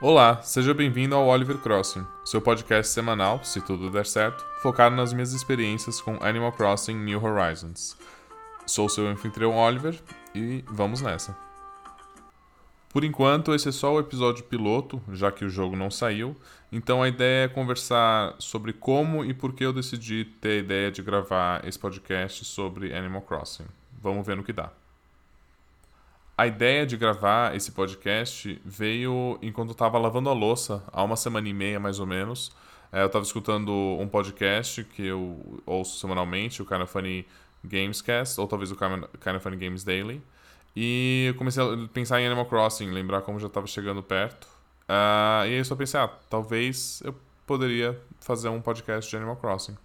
Olá, seja bem-vindo ao Oliver Crossing, seu podcast semanal, se tudo der certo, focado nas minhas experiências com Animal Crossing New Horizons. Sou seu anfitrião Oliver e vamos nessa. Por enquanto, esse é só o episódio piloto, já que o jogo não saiu, então a ideia é conversar sobre como e por que eu decidi ter a ideia de gravar esse podcast sobre Animal Crossing. Vamos ver no que dá. A ideia de gravar esse podcast veio enquanto eu estava lavando a louça, há uma semana e meia mais ou menos. É, eu estava escutando um podcast que eu ouço semanalmente, o Kind of Funny Gamescast, ou talvez o Kind of Funny Games Daily. E eu comecei a pensar em Animal Crossing, lembrar como já estava chegando perto. Uh, e aí eu só pensei, ah, talvez eu poderia fazer um podcast de Animal Crossing.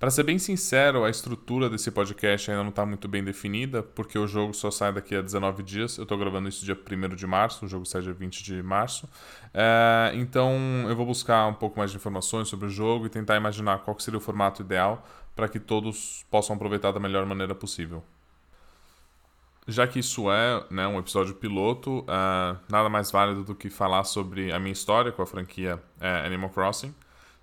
Para ser bem sincero, a estrutura desse podcast ainda não está muito bem definida, porque o jogo só sai daqui a 19 dias. Eu estou gravando isso dia 1 de março, o jogo sai dia 20 de março. É, então eu vou buscar um pouco mais de informações sobre o jogo e tentar imaginar qual seria o formato ideal para que todos possam aproveitar da melhor maneira possível. Já que isso é né, um episódio piloto, uh, nada mais válido do que falar sobre a minha história com a franquia uh, Animal Crossing.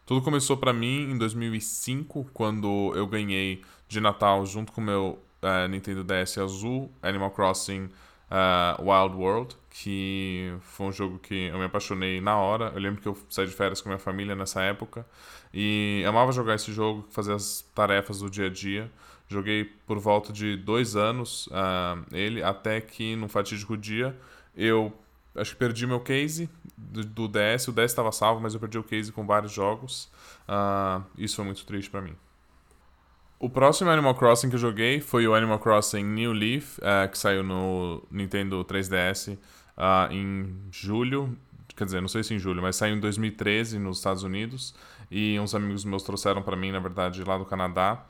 Tudo começou para mim em 2005, quando eu ganhei de Natal, junto com meu uh, Nintendo DS azul, Animal Crossing uh, Wild World, que foi um jogo que eu me apaixonei na hora. Eu lembro que eu saí de férias com minha família nessa época e amava jogar esse jogo, fazer as tarefas do dia a dia. Joguei por volta de dois anos uh, ele, até que no fatídico dia eu acho que perdi meu case do, DS. O DS estava salvo, mas eu perdi o case com vários jogos. Uh, isso foi muito triste para mim. O próximo Animal Crossing que eu joguei foi o Animal Crossing New Leaf, uh, que saiu no Nintendo 3DS uh, ah, em julho. Quer dizer, não sei se em julho, mas saiu em 2013 nos Estados Unidos. E uns amigos meus trouxeram para mim, na verdade, lá do Canadá.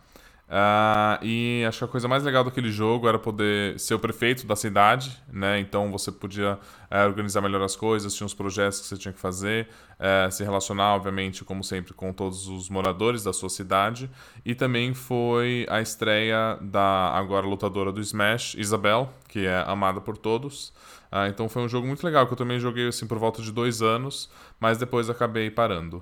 Uh, e acho que a coisa mais legal daquele jogo era poder ser o prefeito da cidade, né? Então você podia uh, organizar melhor as coisas, tinha os projetos que você tinha que fazer, uh, se relacionar, obviamente, como sempre, com todos os moradores da sua cidade. E também foi a estreia da agora lutadora do Smash, Isabel, que é amada por todos. Ah, então foi um jogo muito legal que eu também joguei assim por volta de dois anos, mas depois acabei parando.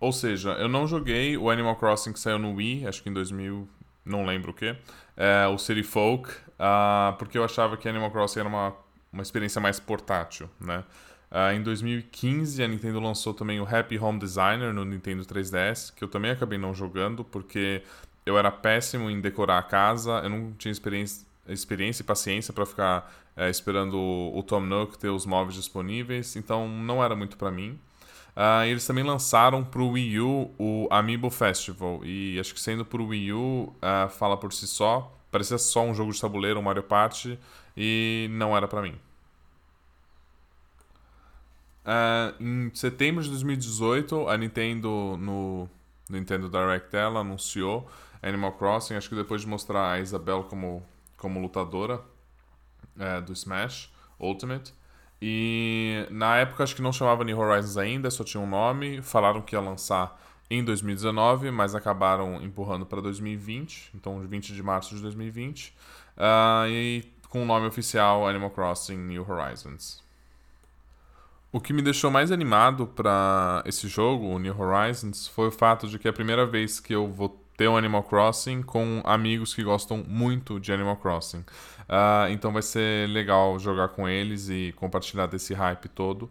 Ou seja, eu não joguei o Animal Crossing que saiu no Wii, acho que em 2000, não lembro o que, é, o City Folk, uh, porque eu achava que Animal Crossing era uma, uma experiência mais portátil, né? Uh, em 2015, a Nintendo lançou também o Happy Home Designer no Nintendo 3DS, que eu também acabei não jogando, porque eu era péssimo em decorar a casa, eu não tinha experiência, experiência e paciência para ficar é, esperando o, o Tom Nook ter os móveis disponíveis, então não era muito para mim. Uh, eles também lançaram para o Wii U o Amiibo Festival. E acho que sendo para o Wii U, uh, fala por si só. Parecia só um jogo de tabuleiro, um Mario Party. E não era para mim. Uh, em setembro de 2018, a Nintendo, no Nintendo Direct dela, anunciou Animal Crossing. Acho que depois de mostrar a Isabel como, como lutadora do Smash Ultimate. E na época acho que não chamava New Horizons ainda, só tinha um nome. Falaram que ia lançar em 2019, mas acabaram empurrando para 2020, então 20 de março de 2020. Uh, ah, e com o nome oficial Animal Crossing New Horizons. O que me deixou mais animado para esse jogo, o New Horizons, foi o fato de que é a primeira vez que eu vou ter um Animal Crossing com amigos que gostam muito de Animal Crossing. Uh, então vai ser legal jogar com eles e compartilhar desse hype todo.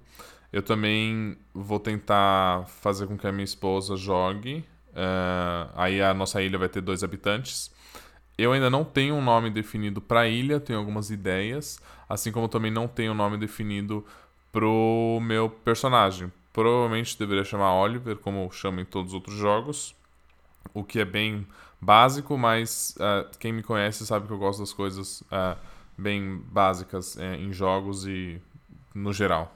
Eu também vou tentar fazer com que a minha esposa jogue. Uh, aí a nossa ilha vai ter dois habitantes. Eu ainda não tenho um nome definido para a ilha, tenho algumas ideias, assim como também não tenho um nome definido pro meu personagem. Provavelmente deveria chamar Oliver, como chama em todos os outros jogos o que é bem básico, mas uh, quem me conhece sabe que eu gosto das coisas uh, bem básicas uh, em jogos e no geral.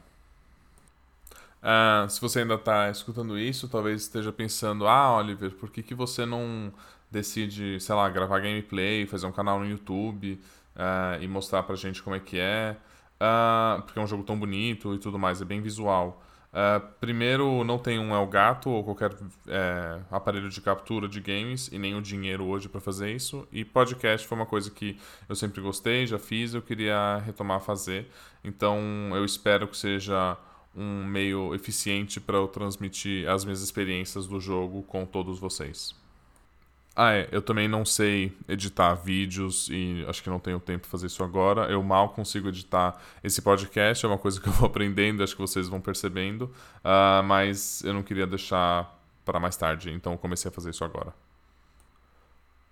se você ainda está escutando isso, talvez esteja pensando: ah, Oliver, por que, que você não decide, sei lá, gravar gameplay, fazer um canal no YouTube e mostrar pra gente como é que é? porque é um jogo tão bonito e tudo mais, é bem visual. Uh, primeiro, não tem um Elgato ou qualquer é, aparelho de captura de games e nem o dinheiro hoje para fazer isso. E podcast foi uma coisa que eu sempre gostei, já fiz, eu queria retomar a fazer. Então, eu espero que seja um meio eficiente para eu transmitir as minhas experiências do jogo com todos vocês. Ah, é. Eu também não sei editar vídeos e acho que não tenho tempo para fazer isso agora. Eu mal consigo editar esse podcast, é uma coisa que eu vou aprendendo, acho que vocês vão percebendo. Uh, mas eu não queria deixar para mais tarde, então comecei a fazer isso agora.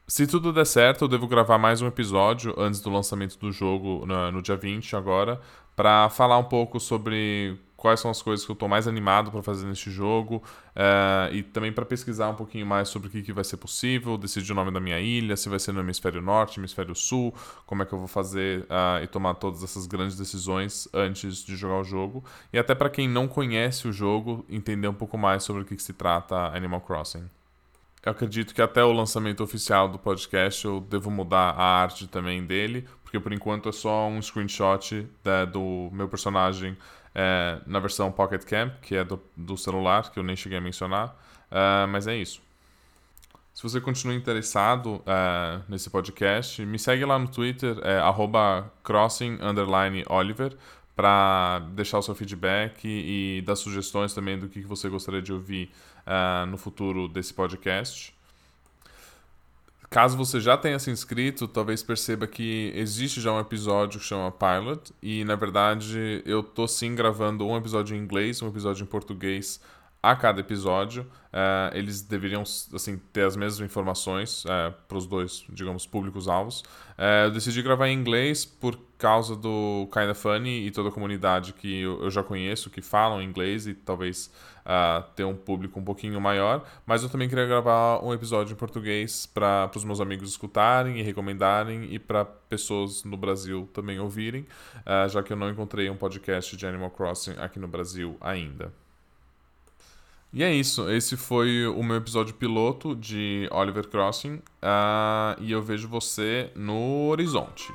Se tudo der certo, eu devo gravar mais um episódio antes do lançamento do jogo no, no dia 20 agora, para falar um pouco sobre quais são as coisas que eu estou mais animado para fazer neste jogo uh, e também para pesquisar um pouquinho mais sobre o que, que vai ser possível, decidir o nome da minha ilha, se vai ser no hemisfério norte, hemisfério sul, como é que eu vou fazer uh, e tomar todas essas grandes decisões antes de jogar o jogo e até para quem não conhece o jogo entender um pouco mais sobre o que, que se trata Animal Crossing. Eu acredito que até o lançamento oficial do podcast eu devo mudar a arte também dele, porque por enquanto é só um screenshot né, do meu personagem é, na versão Pocket Camp, que é do, do, celular, que eu nem cheguei a mencionar, uh, mas é isso. Se você continua interessado uh, nesse podcast, me segue lá no Twitter, é, crossing_oliver, para deixar o seu feedback e, e dar sugestões também do que você gostaria de ouvir uh, no futuro desse podcast. Caso você já tenha se inscrito, talvez perceba que existe já um episódio que chama Pilot, e na verdade eu tô sim gravando um episódio em inglês, um episódio em português a cada episódio. Uh, eles deveriam assim ter as mesmas informações é, para os dois, digamos, públicos-alvos. Uh, eu decidi gravar em inglês por causa do Kinda Funny e toda a comunidade que eu, eu já conheço, que falam inglês e talvez ter um público um pouquinho maior. Mas eu também queria gravar um episódio em português para os meus amigos escutarem e recomendarem e para pessoas no Brasil também ouvirem, já que eu não encontrei um podcast de Animal Crossing aqui no Brasil ainda. E é isso. Esse foi o meu episódio piloto de Oliver Crossing. Uh, e eu vejo você no horizonte.